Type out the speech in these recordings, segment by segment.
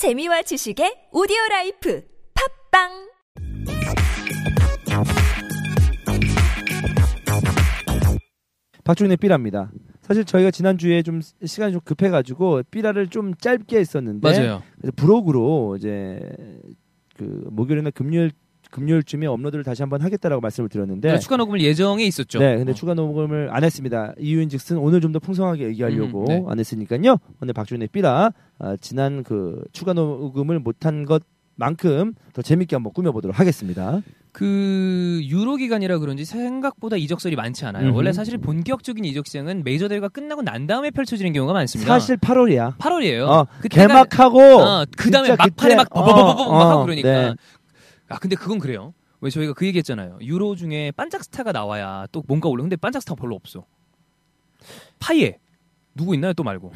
재미와 지식의 오디오 라이프 팟빵 박종윤의 삐라입니다. 사실 저희가 지난주에 좀 시간이 좀 급해 가지고 삐라를 좀 짧게 했었는데 맞아요. 그래서 부록으로 이제 그 목요일이나 금요일 금요일쯤에 업로드를 다시 한번 하겠다라고 말씀을 드렸는데 네, 추가 녹음을 예정에 있었죠. 네, 근데 어. 추가 녹음을 안 했습니다. 이유인즉슨 오늘 좀 더 풍성하게 얘기하려고 음, 네. 안 했으니까요. 오늘 박종윤의 삐라 아, 지난 그 추가 녹음을 못한 것만큼 더 재밌게 한번 꾸며보도록 하겠습니다. 그 유로 기간이라 그런지 생각보다 이적설이 많지 않아요. 음흠. 원래 사실 본격적인 이적 시장은 메이저 대회가 끝나고 난 다음에 펼쳐지는 경우가 많습니다. 사실 8월이야. 8월이에요. 어, 개막하고 어, 그다음에 막판에 막 버버버버버 어, 막 하고 어, 그러니까. 네. 아 근데 그건 그래요. 왜 저희가 그 얘기했잖아요. 유로 중에 반짝 스타가 나와야 또 뭔가 올라. 근데 반짝 스타 가 별로 없어. 파예 누구 있나요? 또 말고.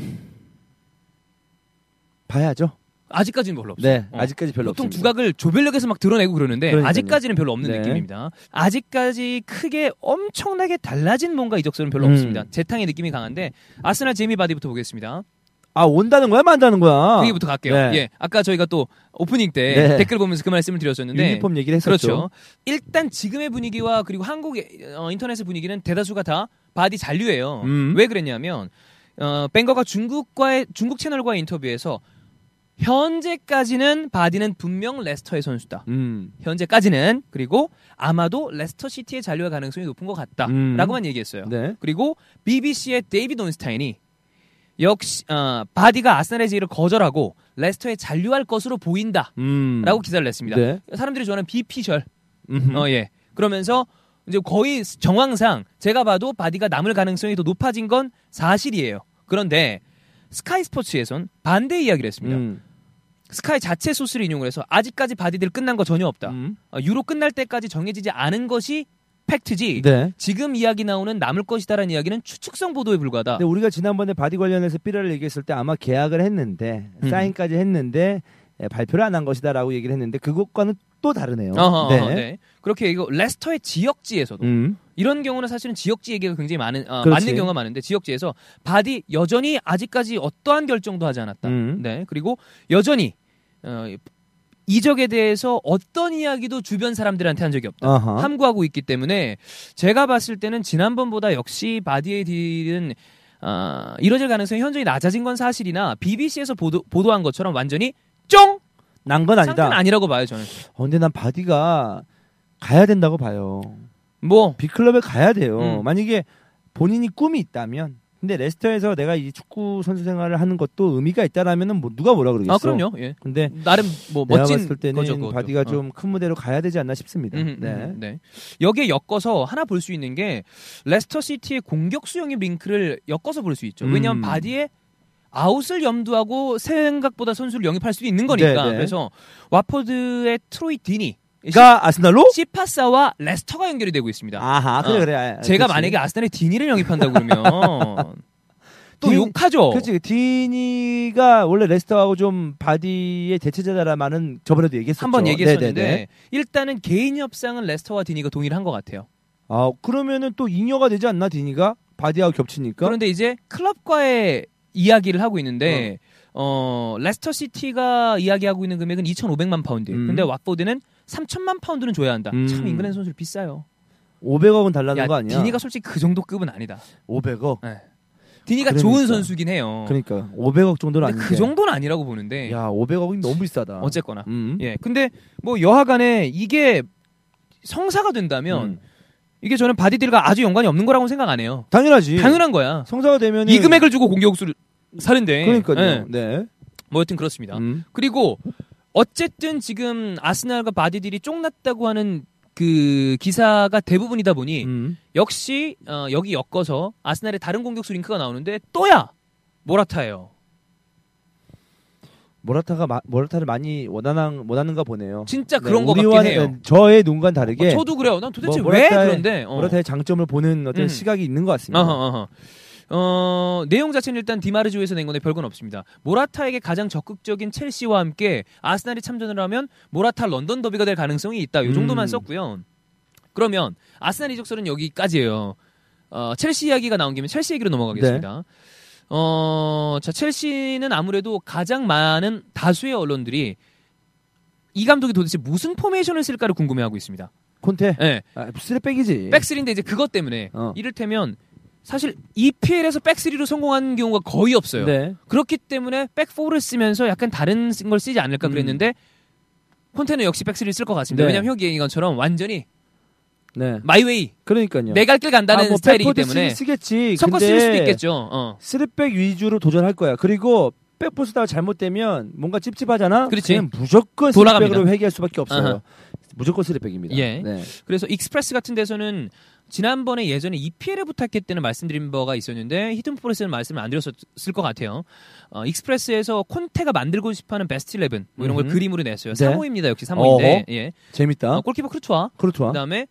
봐야죠. 아직까지는 별로 없어. 네, 어. 아직까지 별로 보통 없습니다. 두각을 조별리그에서 막 드러내고 그러는데 그러니까요. 아직까지는 별로 없는 네. 느낌입니다. 아직까지 크게 엄청나게 달라진 뭔가 이적설은 별로 음. 없습니다. 재탕의 느낌이 강한데 아스날 제이미 바디부터 보겠습니다. 아 온다는 거야, 만다는 거야. 그 얘기부터 갈게요. 네. 예, 아까 저희가 또 오프닝 때 네. 댓글 보면서 그 말씀을 드렸었는데 유니폼 얘기를 했었죠. 그렇죠. 일단 지금의 분위기와 그리고 한국의 어, 인터넷의 분위기는 대다수가 다 바디 잔류예요. 음. 왜 그랬냐면 어, 벵거가 중국과의 중국 채널과의 인터뷰에서 현재까지는 바디는 분명 레스터의 선수다. 음. 현재까지는 그리고 아마도 레스터 시티에 잔류할 가능성이 높은 것 음. 같다라고만 얘기했어요. 네. 그리고 BBC의 데이비드 온스타인이 역시 어, 바디가 아스날의 제의를 거절하고 레스터에 잔류할 것으로 보인다라고 음. 기사를 냈습니다. 네. 사람들이 좋아하는 비피셜. 음흠. 어 예. 그러면서 이제 거의 정황상 제가 봐도 바디가 남을 가능성이 더 높아진 건 사실이에요. 그런데 스카이 스포츠에선 반대 이야기를 했습니다. 음. 스카이 자체 소스를 인용을 해서 아직까지 바디 딜 끝난 거 전혀 없다. 음. 어, 유로 끝날 때까지 정해지지 않은 것이 팩트지. 네. 지금 이야기 나오는 남을 것이다라는 이야기는 추측성 보도에 불과하다. 근데 우리가 지난번에 바디 관련해서 삐라를 얘기했을 때 아마 계약을 했는데 음. 사인까지 했는데 예, 발표를 안 한 것이다라고 얘기를 했는데 그것과는 또 다르네요. 어허, 네. 어허, 네. 그렇게 이거 레스터의 지역지에서도 음. 이런 경우는 사실은 지역지 얘기가 굉장히 많은 어. 맞는 경우가 많은데 지역지에서 바디 여전히 아직까지 어떠한 결정도 하지 않았다. 음. 네 그리고 여전히 어, 이적에 대해서 어떤 이야기도 주변 사람들한테 한 적이 없다. 아하. 함구하고 있기 때문에 제가 봤을 때는 지난번보다 역시 바디의 딜은 어, 이뤄질 가능성이 현저히 낮아진 건 사실이나 BBC에서 보도, 보도한 것처럼 완전히 쫑 난 건 아니다. 상태는 아니라고 봐요 저는. 어, 근데 난 바디가 가야 된다고 봐요. 뭐 빅클럽에 가야 돼요. 음. 만약에 본인이 꿈이 있다면 근데 레스터에서 내가 이 축구 선수 생활을 하는 것도 의미가 있다라면은 뭐 누가 뭐라 그러겠어. 아 그럼요. 예. 근데 나름 뭐 멋진 봤을 때는 거죠. 그것도. 바디가 어. 좀 큰 무대로 가야 되지 않나 싶습니다. 음, 네. 음, 네. 여기에 엮어서 하나 볼 수 있는 게 레스터 시티의 공격수 영입의 링크를 엮어서 볼 수 있죠. 왜냐하면 음. 바디에 아웃을 염두하고 생각보다 선수를 영입할 수도 있는 거니까. 네, 네. 그래서 와포드의 트로이 디니, 가 아스날로? 시파사와 레스터가 연결이 되고 있습니다. 아하 그래 어. 그래. 아, 제가 그치. 만약에 아스날의 디니를 영입한다고 그러면 또 딘- 욕하죠. 그렇지 디니가 원래 레스터하고 좀 바디의 대체자다라는 저번에도 얘기했었죠. 한번 얘기했었는데 네네네. 일단은 개인 협상은 레스터와 디니가 동의를 한 것 같아요. 아 그러면은 또 잉여가 되지 않나 디니가 바디하고 겹치니까. 그런데 이제 클럽과의 이야기를 하고 있는데 어, 레스터 시티가 이야기하고 있는 금액은 2,500만 파운드. 음. 근데 왓포드는 3천만 파운드는 줘야 한다. 음. 참 잉글랜드 선수들 비싸요. 500억은 달라는 야, 거 아니야? 디니가 솔직히 그 정도 급은 아니다. 500억. 디니가 그러니까. 좋은 선수긴 해요. 그러니까 500억 정도는 근데 아닌데. 그 정도는 아니라고 보는데 야 500억이 너무 비싸다. 어쨌거나 음. 예. 근데 뭐 여하간에 이게 성사가 된다면 음. 이게 저는 바디 deal과 아주 연관이 없는 거라고 생각 안 해요. 당연하지. 당연한 거야. 성사가 되면 이 금액을 주고 공격수를 사는데. 그러니까요. 예. 네. 뭐 여튼 그렇습니다. 음. 그리고 어쨌든 지금 아스날과 바디 deal이 쫑났다고 하는 그 기사가 대부분이다 보니 음. 역시 어, 여기 엮어서 아스날의 다른 공격수 링크가 나오는데 또야 모라타예요. 모라타가 마, 모라타를 많이 원하는 원하는가 보네요. 진짜 네, 그런 거 같긴 우리와는 해요. 저의 눈과는 다르게 어, 저도 그래요. 난 도대체 뭐 왜 그런데? 어. 모라타의 장점을 보는 어떤 음. 시각이 있는 것 같습니다. 어허, 어허. 어, 내용 자체는 일단 디마르조에서 낸 건데 별건 없습니다. 모라타에게 가장 적극적인 첼시와 함께 아스날이 참전을 하면 모라타 런던 더비가 될 가능성이 있다. 요 정도만 음. 썼고요. 그러면 아스날 이적설은 여기까지예요. 어, 첼시 이야기가 나온 김에 첼시 얘기로 넘어가겠습니다. 어, 자, 첼시는 아무래도 가장 많은 다수의 언론들이 이 감독이 도대체 무슨 포메이션을 쓸까를 궁금해하고 있습니다. 콘테. 예. 아, 쓰리백이지. back three인데 이제 그것 때문에 어. 이를테면 사실 EPL에서 back three로 성공한 경우가 거의 없어요. 네. 그렇기 때문에 back four를 쓰면서 약간 다른 걸 쓰지 않을까 음. 그랬는데 콘테는 역시 back three를 쓸 것 같습니다. 네. 왜냐면 형이 얘기한 것처럼 완전히 네. my way 그러니까요. 내 갈 길 간다는 아, 뭐 스타일이기 때문에 쓰, 쓰겠지. 섞어 쓸 수도 있겠죠. 어. 쓰리백 위주로 도전할 거야. 그리고 back four 쓰다가 잘못되면 뭔가 찝찝하잖아. 그렇지. 무조건. 쓰리백으로 회귀할 수밖에 없어요. 아하. 무조건 쓰리백입니다. 예. 네. 그래서 익스프레스 같은 데서는 지난번에 예전에 EPL에 부탁했 때는 말씀드린 바가 있었는데 히든포레스는 말씀을 안 드렸을 것 같아요. 어, 익스프레스에서 콘테가 만들고 싶어하는 베스트 11 뭐 이런 걸 음흠. 그림으로 냈어요. 네. 3-5-2입니다. 역시 3-5-2인데 어허. 예. 재밌다. 어, 골키퍼 쿠르투아 쿠르투아 그다음에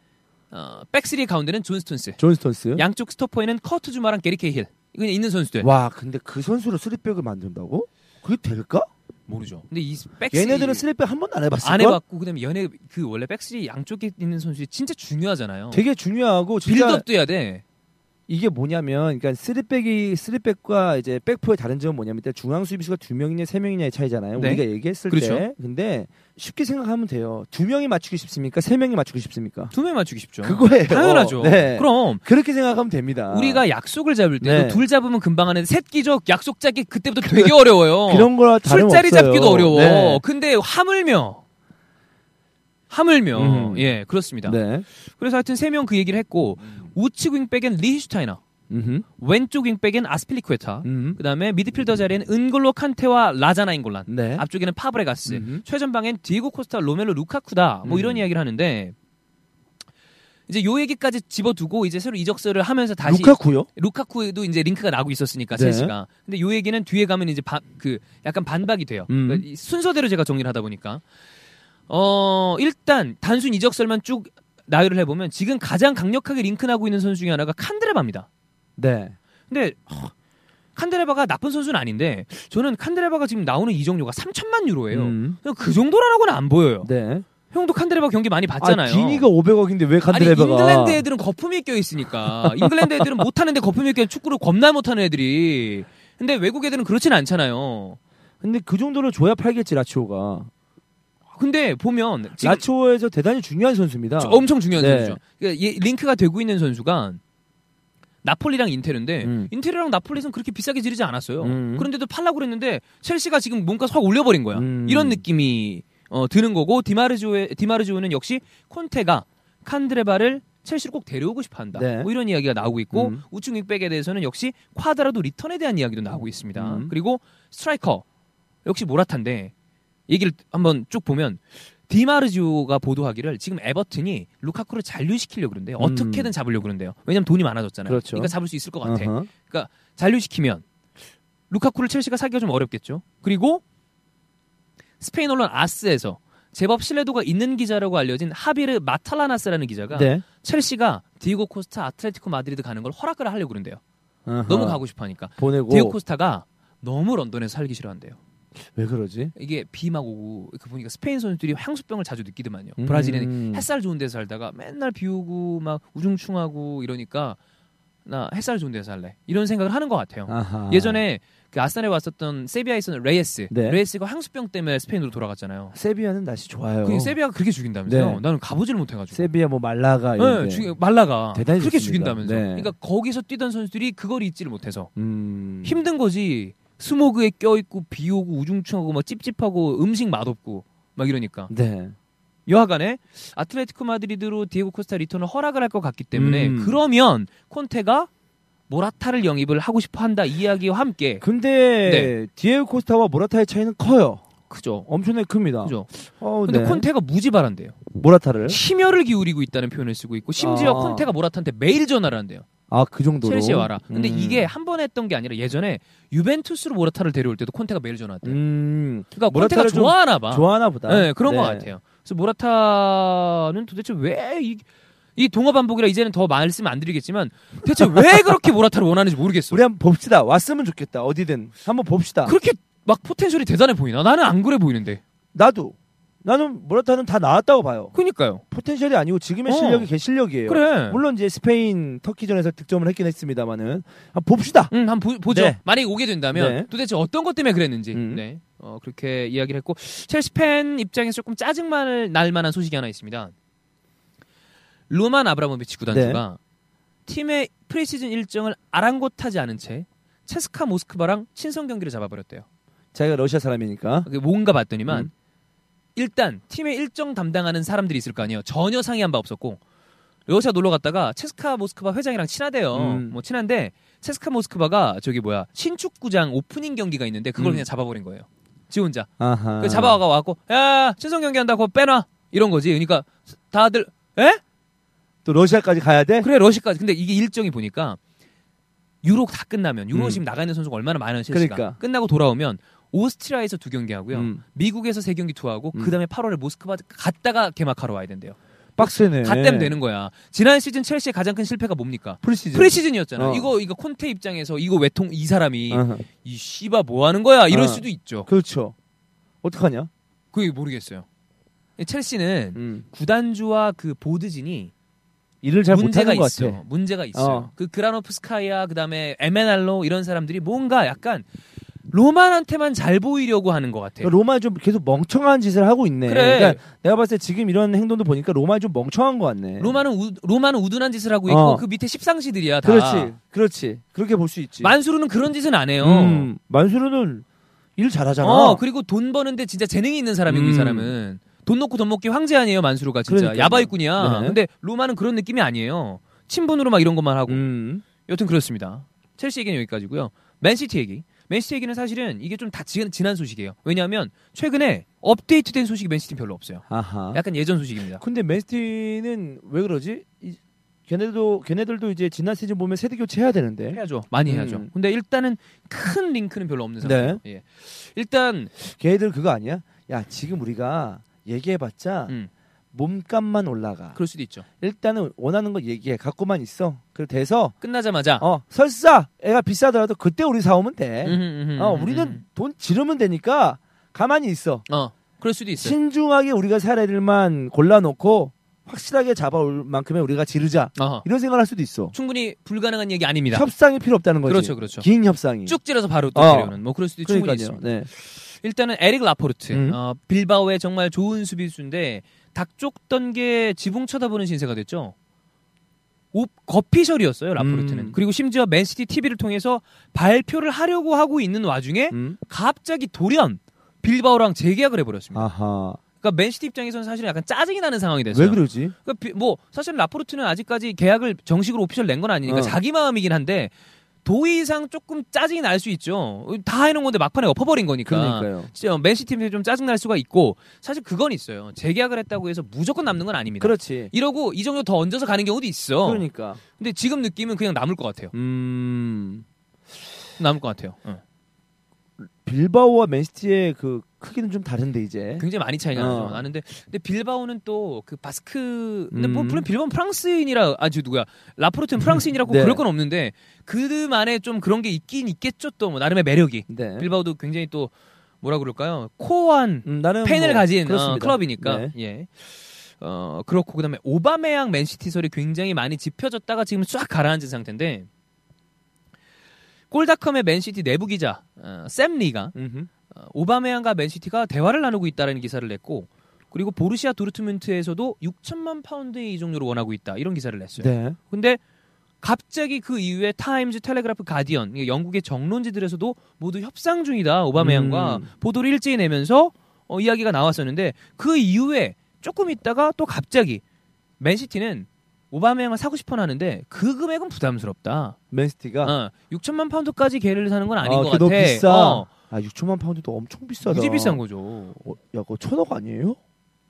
어, back three 가운데는 존 스톤스. 존 스톤스. 양쪽 스토퍼에는 커트 주마랑 게리 케이힐. 이거 있는 선수들. 와, 근데 그 선수로 쓰리백을 만든다고? 그게 될까? 모르죠. 근데 이 back three 얘네들은 쓰리백 한 번도 안 해봤을 안 걸? 해봤고 그다음에 연애 그 원래 back three 양쪽에 있는 선수들이 진짜 중요하잖아요. 되게 중요하고 진짜 빌드업도 해야 돼. 이게 뭐냐면 그러니까 쓰리백이 쓰리백과 이제 back four의 다른 점은 뭐냐면 일단 중앙 수비수가 두 명이냐 세 명이냐의 차이잖아요. 네. 우리가 얘기했을 그렇죠. 때. 근데 쉽게 생각하면 돼요. 두 명이 맞추기 쉽습니까? 세 명이 맞추기 쉽습니까? 두명 맞추기 쉽죠. 그거예요. 당연하죠. 네. 그럼 그렇게 생각하면 됩니다. 우리가 약속을 잡을 때도 네. 둘 잡으면 금방 하는데 셋 끼적 약속 잡기 그때부터 되게 어려워요. 그런 다름 술자리 없어요. 잡기도 어려워. 네. 근데 하물며 하물며 음. 예 그렇습니다. 네. 그래서 하여튼 세 명 그 얘기를 했고 우측 윙백엔 리히슈타이너, 음흠. 왼쪽 윙백엔 아스필리쿠에타, 음. 그다음에 미드필더 자리에는 은골로 칸테와 라자 나잉골란, 네. 앞쪽에는 파브레가스, 음흠. 최전방엔 디에고 코스타, 로멜로 루카쿠다. 뭐 음. 이런 이야기를 하는데 이제 요 얘기까지 집어두고 이제 새로 이적설을 하면서 다시 루카쿠요? 루카쿠에도 이제 링크가 나고 있었으니까 네. 첼시가. 근데 요 얘기는 뒤에 가면 이제 바- 그 약간 반박이 돼요. 음. 그러니까 이 순서대로 제가 정리를 하다 보니까 어 일단 단순 이적설만 쭉 나열을 해보면 지금 가장 강력하게 링크 나고 있는 선수 중에 하나가 칸드레바입니다. 네. 근데 허, 칸드레바가 나쁜 선수는 아닌데 저는 칸드레바가 지금 나오는 이적료가 3천만 유로예요. 음. 그 정도라고는 안 보여요. 네. 형도 칸드레바 경기 많이 봤잖아요. 아, 디니가 500억인데 왜 아니 칸드레바가 잉글랜드 애들은 거품이 껴 있으니까 잉글랜드 애들은 못하는데 거품이 껴 축구를 겁나 못하는 애들이 근데 외국 애들은 그렇진 않잖아요 근데 그 정도로 줘야 팔겠지 라치오가. 근데 보면 지금 라치오에서 대단히 중요한 선수입니다. 저- 엄청 중요한 네. 선수죠 그러니까 얘 링크가 되고 있는 선수가 나폴리랑 인테르인데 음. 인테르랑 나폴리는 그렇게 비싸게 지르지 않았어요 음. 그런데도 팔라고 그랬는데 첼시가 지금 뭔가 확 올려버린 거야 음. 이런 느낌이 어, 드는 거고 디마르조의 디마르조는 역시 콘테가 칸드레바를 첼시로 꼭 데려오고 싶어한다. 네. 뭐 이런 이야기가 나오고 있고 음. 우측 윙백에 대해서는 역시 콰드라도 리턴에 대한 이야기도 나오고 있습니다. 음. 그리고 스트라이커 역시 모라타인데 얘기를 한번 쭉 보면 디마르지오가 보도하기를 지금 에버튼이 루카쿠를 잔류시키려고 그러는데요. 음. 어떻게든 잡으려고 그러는데요. 왜냐면 돈이 많아졌잖아요. 그렇죠. 그러니까 잡을 수 있을 것 같아. 어허. 잔류시키면 루카쿠를 첼시가 사기가 좀 어렵겠죠. 그리고 스페인 언론 아스에서 제법 신뢰도가 있는 기자라고 알려진 하비르 마탈라나스라는 기자가 네. 첼시가 디에고 코스타 아틀레티코 마드리드 가는 걸 허락을 하려고 그런대요. 어허. 너무 가고 싶어 하니까. 보내고 디에고 코스타가 너무 런던에서 살기 싫어한대요. 왜 그러지? 이게 비 막 오고 그 보니까 스페인 선수들이 향수병을 자주 느끼더만요. 음. 브라질에는 햇살 좋은 데서 살다가 맨날 비 오고 막 우중충하고 이러니까 나 햇살 좋은 데서 살래. 이런 생각을 하는 것 같아요. 아하. 예전에 그 아스날에 왔었던 세비야에 있었던 레예스. 네. 레예스가 향수병 때문에 스페인으로 돌아갔잖아요. 세비야는 날씨 좋아요. 그 세비야가 그렇게 죽인다면서요? 네. 나는 가보지를 못해가지고. 세비야 뭐 말라가 네, 데. 죽- 말라가 대단히 그렇게 좋습니다. 죽인다면서. 네. 그러니까 거기서 뛰던 선수들이 그걸 잊지를 못해서 음. 힘든 거지. 스모그에 껴있고 비 오고 우중충하고 막 찝찝하고 음식 맛없고 막 이러니까. 네. 여하간에 아틀레티코 마드리드로 디에고 코스타 리턴을 허락을 할 것 같기 때문에 음. 그러면 콘테가 모라타를 영입을 하고 싶어 한다 이 이야기와 함께 근데 네. 디에고 코스타와 모라타의 차이는 커요. 그죠. 엄청나게 큽니다. 그죠. 어, 근데 네. 콘테가 무지 바란대요. 모라타를 심혈을 기울이고 있다는 표현을 쓰고 있고 심지어 아. 콘테가 모라타한테 매일 전화를 한대요. 아 그 정도로 첼시에 와라. 근데 음. 이게 한 번 했던 게 아니라 예전에 유벤투스로 모라타를 데려올 때도 콘테가 매일 전화했대요. 음 그러니까 콘테가 좀 좋아하나 봐. 좋아하나 보다. 네, 그런 네. 것 같아요. 그래서 모라타는 도대체 왜 이, 이 동어 반복이라 이제는 더 말씀 안 드리겠지만 대체 왜 그렇게 모라타를 원하는지 모르겠어. 우리 한번 봅시다. 왔으면 좋겠다. 어디든 한번 봅시다. 그렇게 막 potential이 대단해 보이나? 나는 안 그래 보이는데. 나도 나는 모라타는 다 나왔다고 봐요. 그니까요. potential이 아니고 지금의 어. 실력이 걔 실력이에요. 그래. 물론 이제 스페인 터키전에서 득점을 했긴 했습니다만은 한번 봅시다. 음, 한번 보, 죠 네. 만약에 오게 된다면 네. 도대체 어떤 것 때문에 그랬는지. 음. 네. 어, 그렇게 이야기를 했고 첼시 팬 입장에서 조금 짜증만 날 만한 소식이 하나 있습니다. 로만 아브라모비치 구단주가 네. 팀의 프리시즌 일정을 아랑곳하지 않은 채 체스카 모스크바랑 친선 경기를 잡아버렸대요. 자기가 러시아 사람이니까. 뭔가 봤더니만 음. 일단 팀의 일정 담당하는 사람들이 있을 거 아니에요. 전혀 상의한 바 없었고 러시아 놀러 갔다가 체스카 모스크바 회장이랑 친하대요. 음. 뭐 친한데 체스카 모스크바가 저기 뭐야 신축구장 오프닝 경기가 있는데 그걸 음. 그냥 잡아버린 거예요. 지 혼자. 그 잡아와가 왔고 야 친선 경기 한다고 빼놔 이런 거지. 그러니까 다들 에? 또 러시아까지 가야 돼? 그래 러시아까지. 근데 이게 일정이 보니까 유로 다 끝나면 유로 음. 지금 나가 있는 선수가 얼마나 많아요 첼시가. 그러니까. 끝나고 돌아오면 오스트리아에서 두 경기 하고요. 음. 미국에서 세 경기 투하하고 음. 그다음에 8월에 모스크바 갔다가 개막하러 와야 된대요. 빡세네. 갔다면 되는 거야. 지난 시즌 첼시의 가장 큰 실패가 뭡니까? 프리시즌. 프리시즌이었잖아. 어. 이거 이거 콘테 입장에서 이거 외통 이 사람이 아하. 이 씨바 뭐 하는 거야? 이럴 어. 수도 있죠. 그렇죠. 어떡하냐? 그게 모르겠어요. 첼시는 음. 구단주와 그 보드진이 일을 잘 문제가 못하는 것 있어. 같아. 문제가 있어요. 어. 그 그라노프스카야 그다음에 에메날로 이런 사람들이 뭔가 약간 로만한테만 잘 보이려고 하는 것 같아. 그러니까 로마 좀 계속 멍청한 짓을 하고 있네. 그래. 그러니까 내가 봤을 때 지금 이런 행동도 보니까 로마 좀 멍청한 것 같네. 로마는 우, 로마는 우둔한 짓을 하고 있고 어. 그 밑에 십상시들이야 다. 그렇지, 그렇지. 그렇게 볼 수 있지. 만수르는 그런 짓은 안 해요. 음, 만수르는 일 잘하잖아. 어, 그리고 돈 버는데 진짜 재능이 있는 사람이고 이 음. 사람은 돈 놓고 돈 먹기 황제 아니에요 만수르가 진짜 그러니까요. 야바이꾼이야. 네. 근데 로마는 그런 느낌이 아니에요. 친분으로 막 이런 것만 하고. 음. 여튼 그렇습니다. 첼시 얘기는 여기까지고요. 맨시티 얘기. 맨시티 얘기는 사실은 이게 좀 다 지난 소식이에요. 왜냐하면 최근에 업데이트된 소식이 맨시티 별로 없어요. 아하. 약간 예전 소식입니다. 근데 맨시티는 왜 그러지? 이, 걔네도 걔네들도 이제 지난 시즌 보면 세대 교체해야 되는데. 해야죠. 많이 음. 해야죠. 근데 일단은 큰 링크는 별로 없는 상태예요. 예. 일단 걔네들 그거 아니야? 야 지금 우리가 얘기해봤자 음, 몸값만 올라가. 그럴 수도 있죠. 일단은 원하는 거 얘기해. 갖고만 있어. 그래 돼서 끝나자마자 어 설사 애가 비싸더라도 그때 우리 사오면 돼. 음흠, 음흠, 어 우리는 음흠. 돈 지르면 되니까 가만히 있어. 어 그럴 수도 있어요. 신중하게 우리가 살 애들만 골라놓고 확실하게 잡아올 만큼의 우리가 지르자. 어허. 이런 생각을 할 수도 있어. 충분히 불가능한 얘기 아닙니다. 협상이 필요 없다는 거지. 그렇죠, 그렇죠. 긴 협상이. 쭉 찔러서 바로 또 어. 뭐 그럴 수도 충분히 그러니까요. 있습니다. 네. 일단은 에릭 라포르트 음. 어, 빌바오의 정말 좋은 수비수인데 닭 쫓던 게 지붕 쳐다보는 신세가 됐죠. 오, 거피셜이었어요 라포르트는. 음. 그리고 심지어 맨시티 TV를 통해서 발표를 하려고 하고 있는 와중에 음. 갑자기 돌연 빌바오랑 재계약을 해버렸습니다. 아하. 그러니까 맨시티 입장에서는 사실은 약간 짜증이 나는 상황이 됐어요. 왜 그러지? 그러니까 비- 뭐 사실 라포르트는 아직까지 계약을 정식으로 오피셜 낸 건 아니니까 어. 자기 마음이긴 한데 도의상 조금 짜증이 날 수 있죠. 다 해놓은 건데 막판에 엎어버린 거니까. 그러니까요. 진짜 맨시티한테 좀 짜증 날 수가 있고 사실 그건 있어요. 재계약을 했다고 해서 무조건 남는 건 아닙니다. 그렇지. 이러고 이 정도 더 얹어서 가는 경우도 있어. 그러니까. 근데 지금 느낌은 그냥 남을 것 같아요. 음. 남을 것 같아요. 응. 빌바오와 맨시티의 그 크기는 좀 다른데 이제. 굉장히 많이 차이가 어. 나죠. 나는데 근데 빌바오는 또 그 바스크 근데 뭐 음. 물론 빌바오는 프랑스인이라 아저 누구야 라포르트는 프랑스인이라고 네. 그럴 건 없는데 그만의 좀 그런 게 있긴 있겠죠 또 뭐 나름의 매력이 네. 빌바오도 굉장히 또 뭐라 그럴까요 코어한 음, 나는 팬을 뭐 가진 어. 클럽이니까 네. 예. 어 그렇고 그다음에 오바메양 맨시티설이 굉장히 많이 짚혀졌다가 지금 쫙 가라앉은 상태인데 골닷컴의 맨시티 내부 기자 어, 샘 리가 음흠. 어, 오바메양과 맨시티가 대화를 나누고 있다라는 기사를 냈고 그리고 보르시아 도르트문트에서도 6천만 파운드의 이적료를 원하고 있다 이런 기사를 냈어요. 네. 근데 갑자기 그 이후에 타임즈, 텔레그라프, 가디언 영국의 정론지들에서도 모두 협상 중이다 오바메양과 음. 보도를 일제히 내면서 어, 이야기가 나왔었는데 그 이후에 조금 있다가 또 갑자기 맨시티는 오바메양을 사고 싶어 하는데 그 금액은 부담스럽다. 맨시티가 어, 6천만 파운드까지 걔를 사는 건 아닌 아, 것 같아. 너무 비싸. 어, 아 6천만 파운드도 엄청 비싸다. 무지 비싼 거죠. 어, 야 그거 천억 아니에요?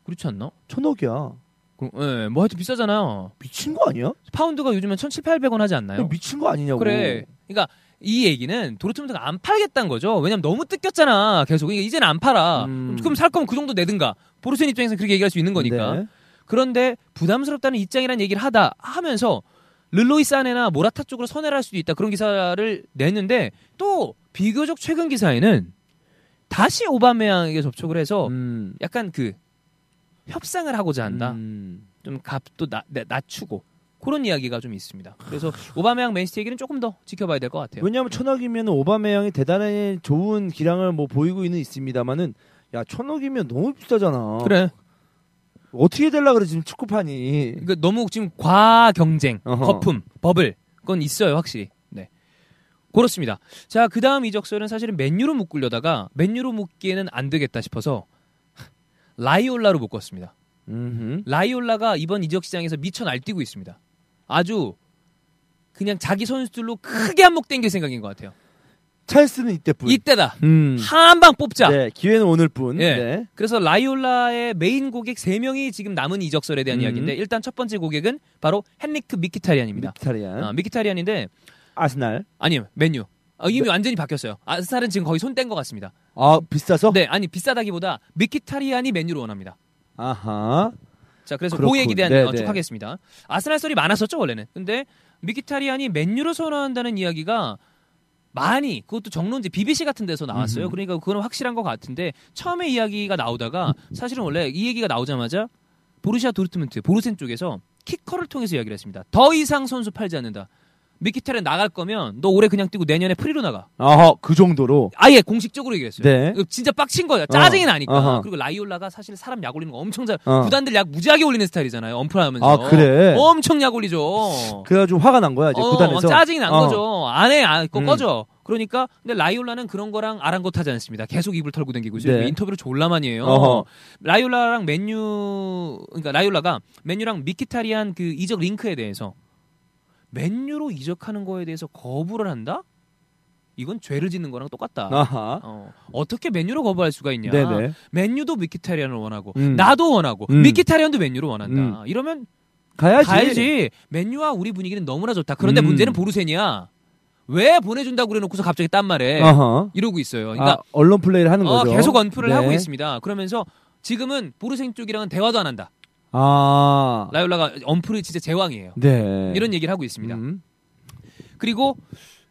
그렇지 않나? 천억이야. 그, 예, 뭐 하여튼 비싸잖아요. 미친 거 아니야? 파운드가 요즘은 1,700, 800원 하지 않나요? 야, 미친 거 아니냐고. 그래. 그러니까 이 얘기는 도르트문트가 안 팔겠다는 거죠. 왜냐면 너무 뜯겼잖아. 계속. 그러니까 이제는 안 팔아. 음. 그럼 살 거면 그 정도 내든가. 보르센 입장에서 그렇게 얘기할 수 있는 거니까. 네. 그런데 부담스럽다는 입장이란 얘기를 하다 하면서 르로이 사네나 모라타 쪽으로 선회를 할 수도 있다. 그런 기사를 냈는데 또 비교적 최근 기사에는 다시 오바메양에게 접촉을 해서 음. 약간 그 협상을 하고자 한다. 음. 좀 값도 나- 나- 낮추고 그런 이야기가 좀 있습니다. 그래서 오바메양 맨시티 얘기는 조금 더 지켜봐야 될 것 같아요. 왜냐하면 천억이면 오바메양이 대단히 좋은 기량을 뭐 보이고 있는 있습니다만은 야 천억이면 너무 비싸잖아. 그래. 어떻게 될라 그래 지금 축구판이. 그러니까 너무 지금 과 경쟁, 어허. 거품, 버블 그건 있어요 확실히. 네. 그렇습니다. 자, 그 다음 이적설은 사실은 맨유로 묶으려다가 맨유로 묶기에는 안 되겠다 싶어서 라이올라로 묶었습니다. 음흠. 라이올라가 이번 이적 시장에서 미쳐 날뛰고 있습니다. 아주 그냥 자기 선수들로 크게 한몫 땡길 생각인 것 같아요. 찬스는 이때뿐. 이때다. 음. 한방 뽑자. 네, 기회는 오늘뿐. 예. 네. 그래서 라이올라의 메인 고객 3명이 지금 남은 이적설에 대한 음. 이야기인데 일단 첫 번째 고객은 바로 헨리크 미키타리안입니다. 미키타리안. 어, 미키타리안인데 아스날. 아니요 맨유. 어, 네. 이미 완전히 바뀌었어요. 아스날은 지금 거의 손 뗀 것 같습니다. 아 비싸서? 네, 아니 비싸다기보다 미키타리안이 맨유로 원합니다. 아하. 자, 그래서 그 그렇군. 얘기 대한 네, 어, 쭉 네. 하겠습니다. 아스날 썰이 많았었죠 원래는. 근데 미키타리안이 맨유로 선호한다는 이야기가 많이 그것도 정론지 BBC 같은 데서 나왔어요. 그러니까 그건 확실한 것 같은데 처음에 이야기가 나오다가 사실은 원래 이 얘기가 나오자마자 보르시아 도르트문트 보르센 쪽에서 키커를 통해서 이야기를 했습니다. 더 이상 선수 팔지 않는다. 미키타리안 나갈 거면 너 올해 그냥 뛰고 내년에 free로 나가. 아하 그 정도로. 아예 공식적으로 얘기했어요. 네. 진짜 빡친 거야. 짜증이 어. 나니까. 어허. 그리고 라이올라가 사실 사람 약 올리는 거 엄청 잘. 어. 구단들 약 무지하게 올리는 스타일이잖아요. 언플하면서. 아, 그래? 엄청 약 올리죠. 그래 가지고 화가 난 거야 이제 어, 구단에서. 막 짜증이 난 어. 거죠. 안 해, 안, 그거 음. 꺼져. 그러니까 근데 라이올라는 그런 거랑 아랑곳하지 않습니다. 계속 입을 털고 다니고 있어요. 네. 인터뷰를 졸라 많이 해요. 어허. 라이올라랑 맨유 그러니까 라이올라가 맨유랑 미키타리안 그 이적 링크에 대해서 맨유로 이적하는 거에 대해서 거부를 한다? 이건 죄를 짓는 거랑 똑같다. 아하. 어, 어떻게 맨유로 거부할 수가 있냐? 네네. 맨유도 미키타리안을 원하고 음. 나도 원하고 음. 미키타리안도 맨유로 원한다. 이러면 가야지. 가야지. 맨유와 우리 분위기는 너무나 좋다. 그런데 음. 문제는 보르센이야. 왜 보내준다고 그래놓고서 갑자기 딴 말에 아하. 이러고 있어요. 그러니까 아, 언론 플레이를 하는 어, 거죠. 계속 언플을 네. 하고 있습니다. 그러면서 지금은 보르센 쪽이랑은 대화도 안 한다. 아. 라이올라가 언플이 진짜 제왕이에요. 네. 이런 얘기를 하고 있습니다. 음. 그리고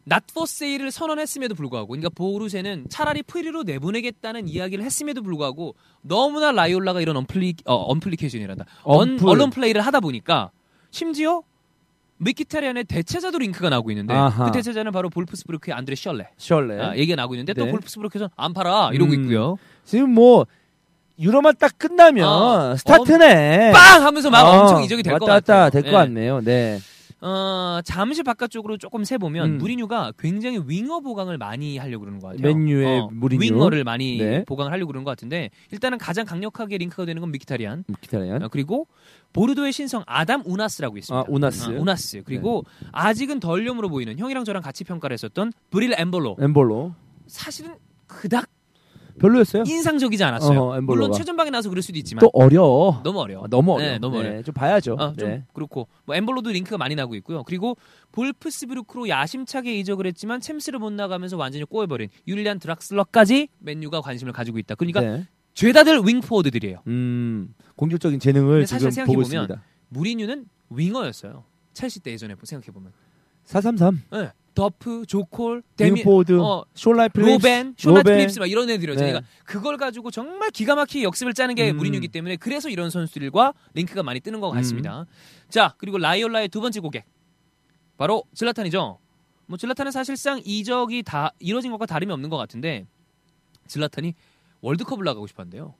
낫포세이를 선언했음에도 불구하고 그러니까 보르센은 차라리 프리로 내보내겠다는 이야기를 했음에도 불구하고 너무나 라이올라가 이런 언플리 어, 언플리케이션이란다. 언. 언론 플레이를 하다 보니까 심지어 미키타리안의 대체자도 링크가 나오고 있는데 아하. 그 대체자는 바로 볼프스부르크의 안드레 셜레 셜레. 아, 얘기가 나오고 있는데 또 네. 볼프스부르크에서 안 팔아 이러고 음. 있고요. 지금 뭐 유로만 딱 끝나면 어. 스타트네. 빵 하면서 막 어, 엄청 이적이 될것 왔다 같아요. 갔다 될것 예. 같네요. 네. 어, 잠시 바깥쪽으로 조금 세 보면 음. 무리뉴가 굉장히 윙어 보강을 많이 하려고 그러는 것 같아요. 맨유의 어, 무리뉴. 윙어를 많이 네. 보강을 하려고 그러는 것 같은데 일단은 가장 강력하게 링크가 되는 건 미키타리안 기타리안. 어, 그리고 보르도의 신성 아담 우나스라고 있습니다. 아, 우나스. 네. 어, 우나스 그리고 아직은 덜 렴으로 보이는 형이랑 저랑 같이 평가를 했었던 브릴 엠볼로 엠볼로. 사실은 그닥 별로였어요. 인상적이지 않았어요. 어허. 물론 최전방에 나서 그럴 수도 있지만 또 어려. 너무 어려워. 어, 너무 어려. 네, 너무 어려. 좀 봐야죠. 어, 좀 네. 그렇고 뭐 엠볼로도 링크가 많이 나고 있고요. 그리고 볼프스부르크로 야심차게 이적을 했지만 챔스를 못 나가면서 완전히 꼬여버린 율리안 드락슬러까지 맨유가 관심을 가지고 있다. 그러니까 네. 죄다들 윙 포워드들이에요. 음, 공격적인 재능을 사실 생각해 보면 있습니다. 무리뉴는 윙어였어요. 첼시 때 예전에 생각해 보면. 433. 네. 더프, 조콜, 데미, 딩포드, 어, 숀 라이트 필립스, 로벤, 로벤. 필립스 막 이런 애들이었죠. 네. 그러니까 그걸 가지고 정말 기가 막히게 역습을 짜는 게 음. 무리뉴기 때문에 그래서 이런 선수들과 링크가 많이 뜨는 것 같습니다. 음. 자 그리고 라이올라의 두 번째 고객 바로 질라탄이죠. 뭐 질라탄은 사실상 이적이 다 이뤄진 것과 다름이 없는 것 같은데 질라탄이 월드컵을 나가고 싶었는데요.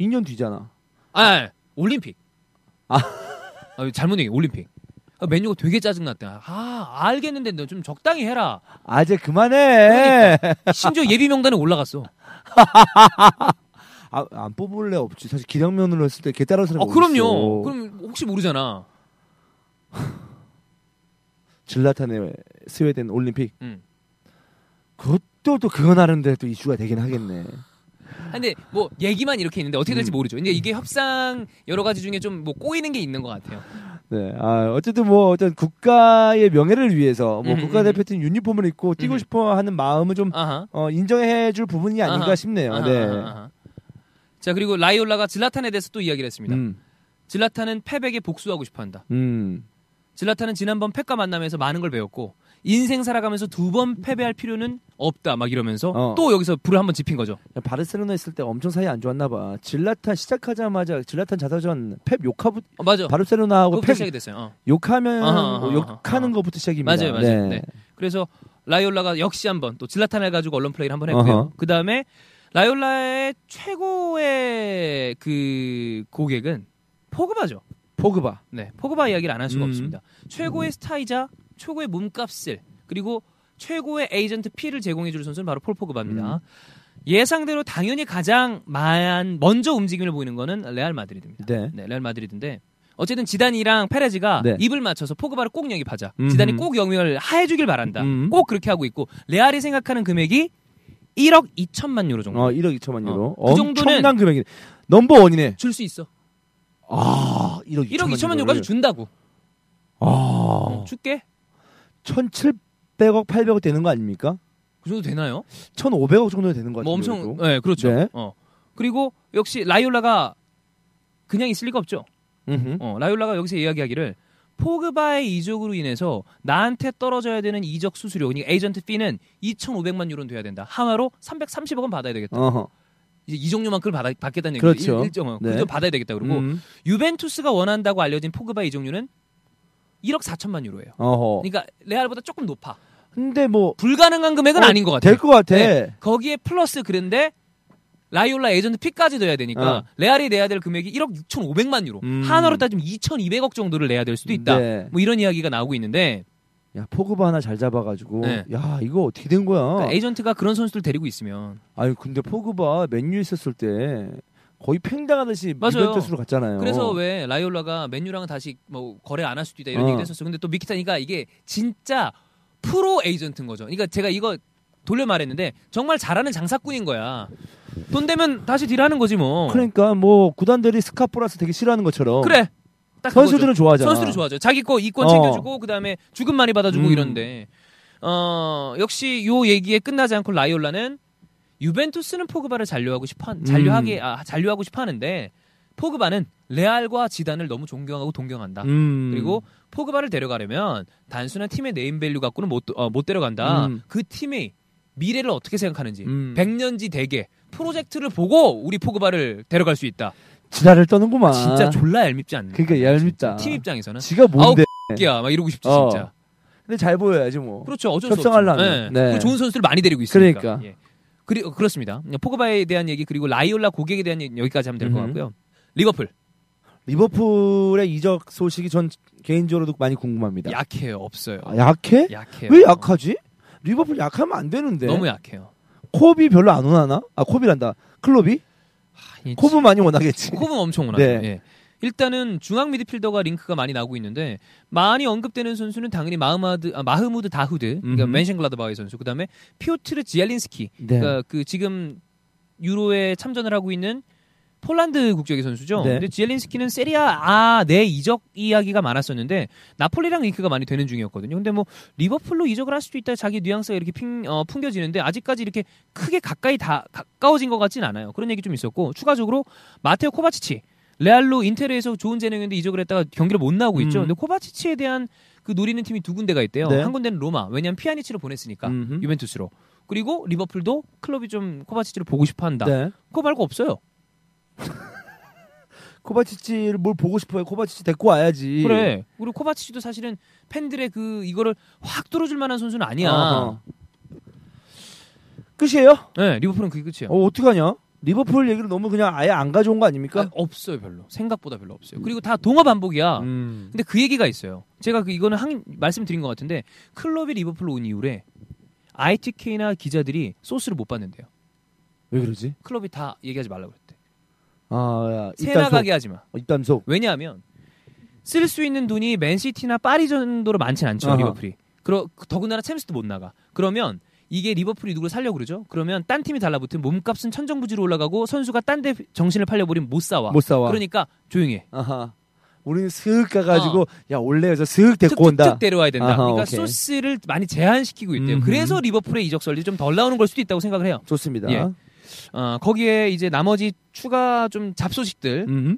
2년 뒤잖아. 아, 아니, 올림픽. 아. 아, 잘못 얘기 올림픽. 아, 메뉴가 되게 짜증났대. 아, 알겠는데 너 좀 적당히 해라. 아재 그만해. 심지어 예비 명단에 올라갔어. 아, 안 뽑을래 없지. 사실 기량면으로 했을 때개 따라서 사람이 어, 그럼요. 그럼 혹시 모르잖아. 질라탄의 스웨덴 올림픽. 음. 그것도 또 그거 나름대로 또 이슈가 되긴 하겠네. 근데 뭐 얘기만 이렇게 있는데 어떻게 될지 음. 모르죠. 근데 이게 협상 여러 가지 중에 좀 뭐 꼬이는 게 있는 것 같아요. 네. 아, 어쨌든 뭐 어떤 국가의 명예를 위해서 뭐 음, 국가 대표팀 유니폼을 입고 뛰고 음. 싶어 하는 마음은 좀 아하. 어, 인정해 줄 부분이 아닌가 아하. 싶네요. 아하, 네. 자 그리고 라이올라가 질라탄에 대해서 또 이야기를 했습니다. 음. 질라탄은 패백에 복수하고 싶어 한다. 음. 질라탄은 지난번 펩과 만남에서 많은 걸 배웠고 인생 살아가면서 두 번 패배할 필요는 없다 막 이러면서 어. 또 여기서 불을 한번 지핀 거죠. 바르셀로나 있을 때 엄청 사이 안 좋았나 봐. 질라탄 시작하자마자 질라탄 자서전 펩 욕하부 어, 맞아. 바르셀로나하고 펩 시작이 됐어요. 어. 욕하면 뭐 욕하는 어허. 것부터 시작입니다. 맞아요, 맞아요. 네. 그래서 라이올라가 역시 한번 또 질라탄을 가지고 언론 플레이를 한번 했고요. 그 다음에 라이올라의 최고의 그 고객은 포그바죠. 포그바. 네, 포그바 이야기를 안 할 수가 음. 없습니다. 최고의 스타이자, 최고의 몸값을 그리고 최고의 에이전트 fee를 제공해 줄 선수는 바로 폴 포그바입니다. 음. 예상대로 당연히 가장 만 먼저 움직임을 보이는 거는 레알 마드리드입니다. 네. 네, 레알 마드리드인데 어쨌든 지단이랑 페레즈가 네. 입을 맞춰서 포그바를 꼭 영입하자. 음흠. 지단이 꼭 영입을 하해주길 바란다. 음. 꼭 그렇게 하고 있고 레알이 생각하는 금액이 1억 2천만 유로 정도 어, 1억 2천만 유로. 어, 그 정도는- 엄청난 금액이네. 넘버원이네. 줄 수 있어. 아, 1억 2천만, 1억 2천만 유로까지 준다고. 아, 어, 줄게. 1,700억, 800억 되는 거 아닙니까? 그 정도 되나요? 1,500억 정도 되는 거뭐 같은데. 엄청 그래도. 네 그렇죠. 네. 어 그리고 역시 라이올라가 그냥 있을 리가 없죠. 음흠. 어 라이올라가 여기서 이야기하기를 포그바의 이적으로 인해서 나한테 떨어져야 되는 이적 수수료, 그러니까 에이전트 fee는 2,500만 유로는 돼야 된다. 한화로 330억은 받아야 되겠다. 어허. 이제 이적료만큼을 받아, 받겠다는 얘기죠. 그렇죠. 일, 일정, 어, 네. 그거 받아야 되겠다. 그리고 음. 유벤투스가 원한다고 알려진 포그바 이적료는 1억 4천만 유로예요. 어허. 그러니까 레알보다 조금 높아. 근데 뭐 불가능한 금액은 어, 아닌 것 같아요. 될 것 같아. 네. 거기에 플러스 그런데 라이올라 에이전트 fee까지 넣어야 되니까 어. 레알이 내야 될 금액이 1억 6,500만 유로. 음. 한화로 따지면 2,200억 정도를 내야 될 수도 있다. 네. 뭐 이런 이야기가 나오고 있는데 야 포그바 하나 잘 잡아가지고 네. 야 이거 어떻게 된 거야? 그러니까 에이전트가 그런 선수들 데리고 있으면 아니 근데 포그바 맨유 있었을 때 거의 팽당하듯이 맞아요. 유벤투스로 갔잖아요. 그래서 왜 라이올라가 맨유랑은 다시 뭐 거래 안 할 수도 있다 이런 어. 얘기도 했었어. 근데 또 미키타니까 이게 진짜 프로 에이전트인 거죠. 그러니까 제가 이거 돌려 말했는데 정말 잘하는 장사꾼인 거야. 돈 되면 다시 deal하는 거지 뭐. 그러니까 뭐 구단들이 스캇 보라스 되게 싫어하는 것처럼 그래. 딱 선수들은 좋아하잖아. 선수들은 좋아하죠. 자기 거 이권 어. 챙겨주고 그다음에 주급 많이 받아주고 음. 이런데 어 역시 요 얘기에 끝나지 않고 라이올라는 유벤투스는 포그바를 잔류하고 싶어 음. 잔류하게 아, 잔류하고 싶어 하는데 포그바는 레알과 지단을 너무 존경하고 동경한다. 음. 그리고 포그바를 데려가려면 단순한 팀의 네임밸류 갖고는 못, 어, 못 데려간다. 음. 그 팀이 미래를 어떻게 생각하는지 음. 백년지 대계 프로젝트를 보고 우리 포그바를 데려갈 수 있다. 지랄을 떠는구만. 진짜 졸라 얄밉지 않나? 그러니까 얄밉다. 팀 입장에서는 지가 뭔데? 끼야 막 이러고 싶지 어. 진짜. 근데 잘 보여야지 뭐. 그렇죠. 어쩔 수 없죠. 협상하려면. 네. 네. 좋은 선수를 많이 데리고 있으니까. 그러니까. 예. 그리 그렇습니다. 포그바에 대한 얘기 그리고 라이올라 고객에 대한 얘기 여기까지 하면 될것 음흠. 같고요. 리버풀 리버풀의 이적 소식이 전 개인적으로도 많이 궁금합니다. 약해요. 없어요. 아, 약해? 약해요. 왜 약하지? 리버풀 약하면 안 되는데. 너무 약해요. 콥이 별로 안 원하나? 아 콥이란다. 클롭이? 이 콥은 많이 원하겠지. 콥은 엄청 원하죠. 네. 예. 일단은 중앙 미드필더가 링크가 많이 나오고 있는데 많이 언급되는 선수는 당연히 마흐마드 아, 마흐무드 다후드 그러니까. 묀헨글라드바흐의 선수 그다음에 피오트르 지엘린스키 네. 그러니까 그 지금 유로에 참전을 하고 있는 폴란드 국적의 선수죠. 네. 근데 지엘린스키는 세리에 A 내 이적 이야기가 많았었는데 나폴리랑 링크가 많이 되는 중이었거든요. 근데 뭐 리버풀로 이적을 할 수도 있다 자기 뉘앙스가 이렇게 핑, 어, 풍겨지는데 아직까지 이렇게 크게 가까이 다 가까워진 것 같진 않아요. 그런 얘기 좀 있었고 추가적으로 마테오 코바치치 레알로 인테르에서 좋은 재능인데 이적을 했다가 경기를 못 나오고 있죠. 음. 근데 코바치치에 대한 그 노리는 팀이 두 군데가 있대요. 네. 한 군데는 로마. 왜냐하면 피아니치를 보냈으니까 음흠. 유벤투스로. 그리고 리버풀도 클롭이 좀 코바치치를 보고 싶어 한다. 네. 그거 말고 없어요. 코바치치를 뭘 보고 싶어요? 코바치치 데리고 와야지. 그래. 그리고 코바치치도 사실은 팬들의 그 이거를 확 뚫어줄 만한 선수는 아니야. 어허. 끝이에요? 네, 리버풀은 그게 끝이에요. 어, 어떡하냐? 리버풀 얘기를 너무 그냥 아예 안 가져온 거 아닙니까? 아, 없어요, 별로. 생각보다 별로 없어요. 그리고 다 동어 반복이야. 음. 근데 그 얘기가 있어요. 제가 그 이거는 한 말씀드린 것 같은데 클롭이 리버풀로 온 이후에 ITK나 기자들이 소스를 못 받는대요. 왜 그러지? 클롭이 다 얘기하지 말라고 그랬대. 아, 야, 새. 나가게 하지 마. 어, 입단속. 왜냐하면 쓸 수 있는 돈이 맨시티나 파리 정도로 많진 않죠 아하. 리버풀이. 그러 더군다나 챔스도 못 나가. 그러면 이게 리버풀이 누구를 살려 고 그러죠? 그러면 딴 팀이 달라붙으면 몸값은 천정부지로 올라가고 선수가 딴 데 정신을 팔려버리면 못 사와. 못 사와. 그러니까 조용해. 아하. 우리는 슥 가가지고 야 원래에서 슥 데리고 온다. 툭툭툭 데려와야 된다. 아하, 그러니까 오케이. 소스를 많이 제한시키고 있대요. 음흠. 그래서 리버풀의 이적 설이 좀 덜 나오는 걸 수도 있다고 생각을 해요. 좋습니다. 예. 어, 거기에 이제 나머지 추가 좀 잡소식들 음.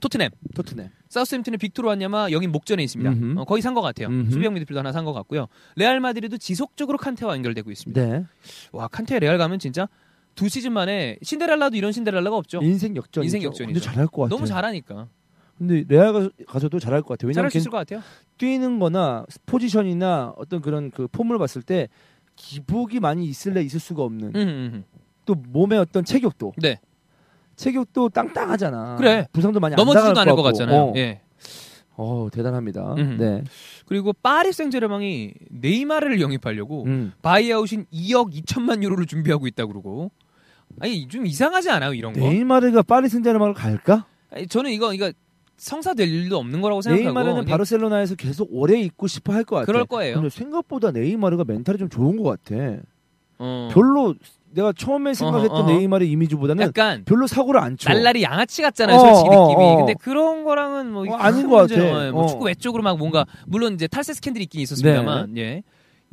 토트넘 토트넘. 사우스햄튼의 빅토르 완야마 여긴 목전에 있습니다. 음흠. 어, 거의 산 것 같아요. 음흠. 수비형 미드필더 하나 산 것 같고요. 레알 마드리도 지속적으로 칸테와 연결되고 있습니다. 네. 와 칸테 레알 가면 진짜 두 시즌 만에 신데렐라도 이런 신데렐라가 없죠. 인생 역전. 인생 역전이죠. 근데 잘할 것 같아. 너무 잘하니까 근데 레알 가- 가서도 잘할 것 같아. 왜냐면 잘할 수걔 있을 것 같아요. 뛰는 거나 포지션이나 어떤 그런 그 폼을 봤을 때 기복이 많이 있을래 있을 수가 없는 음, 음, 음. 또 몸의 어떤 체격도 네 체격도 땅땅하잖아. 그래. 부상도 많이 안 넘어지지도 않을 것. 같잖아요. 어. 예. 어, 대단합니다. 음. 네. 그리고 파리 생제르맹이 네이마르를 영입하려고 음. buyout인 2억 2천만 유로를 준비하고 있다 그러고 아니 좀 이상하지 않아요 이런 거? 네이마르가 파리 생제르맹을 갈까? 아니, 저는 이거 이거 성사될 일도 없는 거라고 생각하고 네이마르는 바르셀로나에서 계속 오래 있고 싶어 할 것 같아. 그럴 거예요. 근데 생각보다 네이마르가 멘탈이 좀 좋은 것 같아. 어, 별로 내가 처음에 생각했던 어허, 어허. 네이마르의 이미지보다는 약간 별로 사고를 안 쳐. 날라리 양아치 같잖아요, 어, 솔직히 어, 느낌이. 어. 근데 그런 거랑은 뭐 어, 큰 아닌 것 같아. 뭐 어. 축구 외적으로 막 뭔가 물론 이제 탈세 스캔들이 있긴 있었습니다만, 예.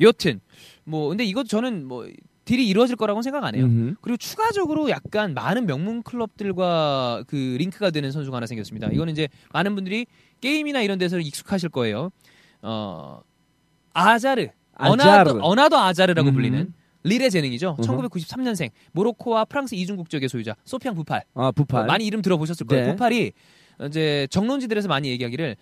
여튼 뭐 근데 이거 저는 뭐 딜이 이루어질 거라고는 생각 안 해요. 음흠. 그리고 추가적으로 약간 많은 명문 클럽들과 그 링크가 되는 선수가 하나 생겼습니다. 이거는 이제 많은 분들이 게임이나 이런 데서 익숙하실 거예요. 어 아자르, 아자르. another, another 아자르라고 음. 불리는 릴의 재능이죠. 어허. 1993년생 모로코와 프랑스 이중 국적의 소유자 소피앙 부팔. 아 부팔. 어, 많이 이름 들어보셨을 거예요. 네. 부팔이 이제 정론지들에서 많이 얘기하기를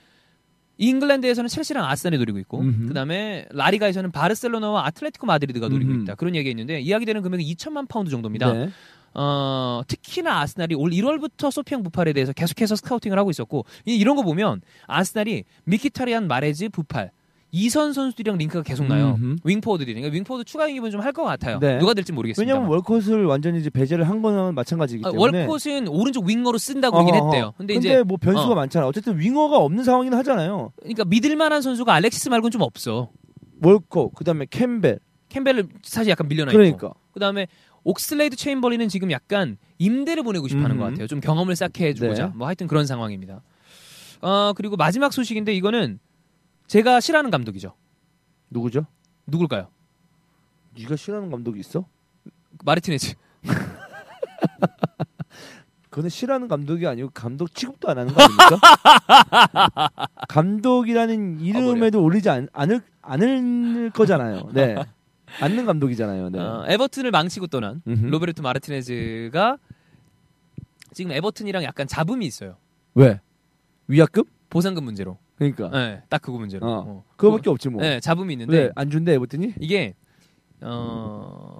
잉글랜드에서는 첼시랑 아스날이 노리고 있고 음흠. 그다음에 라리가에서는 바르셀로나와 아틀레티코 마드리드가 노리고 음흠. 있다. 그런 얘기가 있는데 이야기되는 금액이 2천만 파운드 정도입니다. 네. 어, 특히나 아스날이 올 1월부터 소피앙 부팔에 대해서 계속해서 scouting을 하고 있었고 이- 이런 거 보면 아스날이 미키타리안 마레즈 부팔 2선 선수들이랑 링크가 계속 나요. 음흠. 윙포워드들이. 그러니까 윙포워드 추가 영입은 좀 할 것 같아요. 네. 누가 될지 모르겠습니다. 왜냐면 월컷을 완전히 이제 배제를 한 거는 마찬가지이기 아, 때문에. 월컷은 오른쪽 윙어로 쓴다고 어허, 했대요. 근데, 근데, 이제 뭐 변수가 어. 많잖아. 어쨌든 윙어가 없는 상황이긴 하잖아요. 그러니까 믿을 만한 선수가 알렉시스 말고는 좀 없어. 월컷, 그다음에 캠벨. 캠벨을 사실 약간 밀려나 있고. 그러니까. 그다음에 옥슬레이드 체임벌린은 지금 약간 임대를 보내고 싶어 하는 음. 것 같아요. 좀 경험을 쌓게 해주고자. 네. 뭐 하여튼 그런 상황입니다. 어 그리고 마지막 소식인데 이거는 제가 싫어하는 감독이죠. 누구죠? 누굴까요? 네가 싫어하는 감독이 있어? 마르티네즈. 그거는 싫어하는 감독이 아니고 감독 취급도 안 하는 거 아닙니까? 감독이라는 이름에도 올리지 않, 않을 않을 거잖아요. 네. 않는 감독이잖아요. 네. 어, 에버튼을 망치고 떠난 음흠. 로베르토 마르티네즈가 지금 에버튼이랑 약간 잡음이 있어요. 왜? 위약금? 보상금 문제로. 그러니까. 네, 딱 그거 문제로. 어. 어. 그거밖에 없지 뭐. 네, 잡음이 있는데 왜안 준대 에버튼이? 이게 어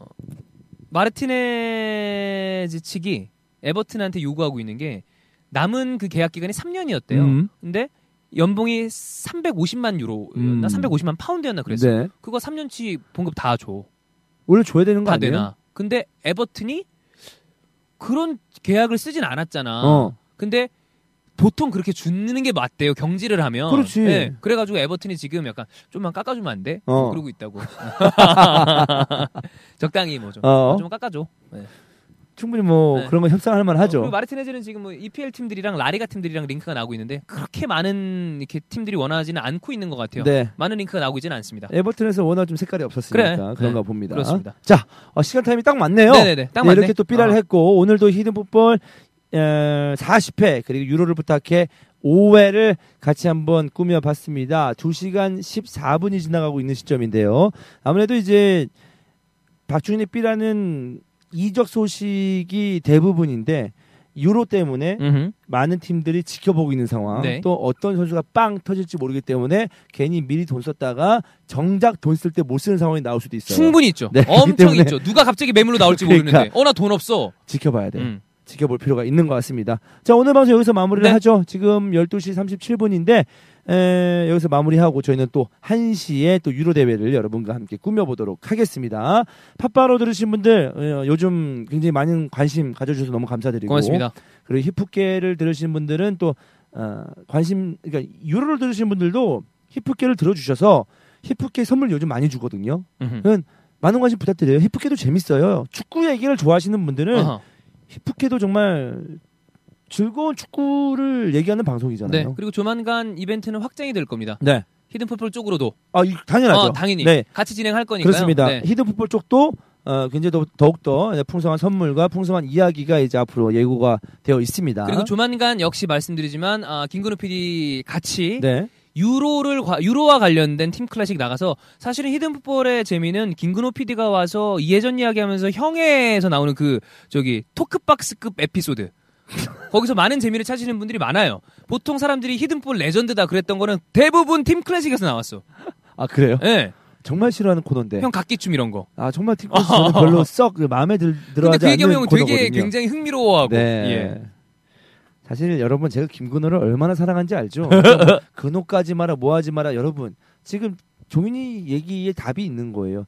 마르티네즈 측이 에버튼한테 요구하고 있는 게 남은 그 계약 기간이 3년이었대요. 음. 근데 연봉이 350만 유로였나 음. 350만 파운드였나 그랬어. 요 네. 그거 3년치 봉급 다 줘. 원래 줘야 되는 거다 아니에요? 되나. 근데 에버튼이 그런 계약을 쓰진 않았잖아. 어. 근데 보통 그렇게 주는 게 맞대요. 경질을 하면. 그렇지. 네, 그래가지고 에버튼이 지금 약간 좀만 깎아주면 안 돼? 어. 그러고 있다고. 적당히 뭐 좀. 어. 좀 깎아줘. 네. 충분히 뭐 네. 그런 거 협상할 만 어, 하죠. 마르티네즈는 지금 뭐 EPL 팀들이랑 라리가 팀들이랑 링크가 나오고 있는데 그렇게 많은 이렇게 팀들이 원하지는 않고 있는 것 같아요. 네. 많은 링크가 나오고 있지는 않습니다. 에버튼에서 워낙 좀 색깔이 없었으니까 그래. 그런가 네. 봅니다. 그렇습니다. 자, 어, 시간 타임이 딱 맞네요. 네네네. 딱 네, 맞네. 이렇게 또 삐라를 어. 했고 오늘도 히든 풋볼 어, 40회 그리고 유로를 부탁해 5회를 같이 한번 꾸며봤습니다. 2시간 14분이 지나가고 있는 시점인데요. 아무래도 이제 박준희 삐라는 이적 소식이 대부분인데 유로 때문에 음흠. 많은 팀들이 지켜보고 있는 상황. 네. 또 어떤 선수가 빵 터질지 모르기 때문에 괜히 미리 돈 썼다가 정작 돈 쓸 때 못 쓰는 상황이 나올 수도 있어요. 충분히 있죠. 네, 엄청 있죠. 누가 갑자기 매물로 나올지 그러니까. 모르는데. 어나 돈 없어. 지켜봐야 돼. 음. 지켜볼 필요가 있는 것 같습니다. 자, 오늘 방송 여기서 마무리를 네. 하죠. 지금 12시 37분인데, 에, 여기서 마무리하고 저희는 또 1시에 또 유로 대회를 여러분과 함께 꾸며보도록 하겠습니다. 팟바로 들으신 분들, 어, 요즘 굉장히 많은 관심 가져주셔서 너무 감사드리고. 고맙습니다. 그리고 히프케를 들으신 분들은 또, 어, 관심, 그러니까 유로를 들으신 분들도 히프케를 들어주셔서 히프케 선물 요즘 많이 주거든요. 음흠. 많은 관심 부탁드려요. 히프케도 재밌어요. 축구 얘기를 좋아하시는 분들은 어허. 히프케도 정말 즐거운 축구를 얘기하는 방송이잖아요. 네. 그리고 조만간 이벤트는 확장이 될 겁니다. 네. 히든 풋볼 쪽으로도 아, 이- 당연하죠. 어, 당연히 네. 같이 진행할 거니까요. 그렇습니다. 네. 히든 풋볼 쪽도 어, 굉장히 더, 더욱더 풍성한 선물과 풍성한 이야기가 이제 앞으로 예고가 되어 있습니다. 그리고 조만간 역시 말씀드리지만 아, 김근우 PD 같이 네. 유로를 과- 유로와 관련된 팀 클래식 나가서 사실은 히든 풋볼의 재미는 김근호 PD가 와서 이해전 이야기하면서 형에서 나오는 그 저기 토크박스급 에피소드 거기서 많은 재미를 찾으시는 분들이 많아요. 보통 사람들이 히든풋볼 레전드다 그랬던 거는 대부분 팀 클래식에서 나왔어. 아, 그래요? 예. 정말 싫어하는 코너인데. 형 각기춤 이런 거. 아, 정말 티코스 저는 별로 썩그 마음에 들, 근데 들어하지 그 얘기하면 않는 형 되게 코너거든요. 굉장히 흥미로워하고. 네. 예. 사실 여러분 제가 김근호를 얼마나 사랑하는지 알죠? 근호 까지 마라 뭐하지 마라 여러분 지금 종윤이 얘기에 답이 있는 거예요.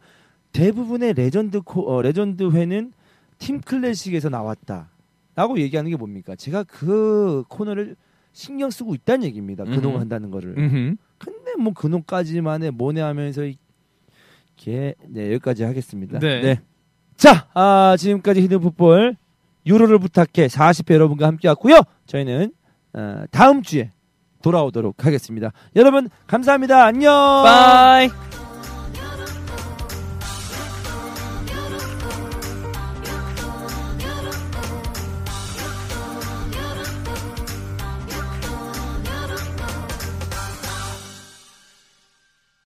대부분의 레전드 코, 어, 레전드 회는 팀 클래식에서 나왔다라고 얘기하는 게 뭡니까? 제가 그 코너를 신경 쓰고 있다는 얘기입니다. 근호가. 한다는 거를. 음흠. 근데 뭐 근호까지만에 뭐네 하면서 이게 네 여기까지 하겠습니다. 네. 자, 아, 지금까지 히든 풋볼 유로를 부탁해 40회 여러분과 함께 왔고요. 저희는 어, 다음 주에 돌아오도록 하겠습니다. 여러분 감사합니다. 안녕. Bye.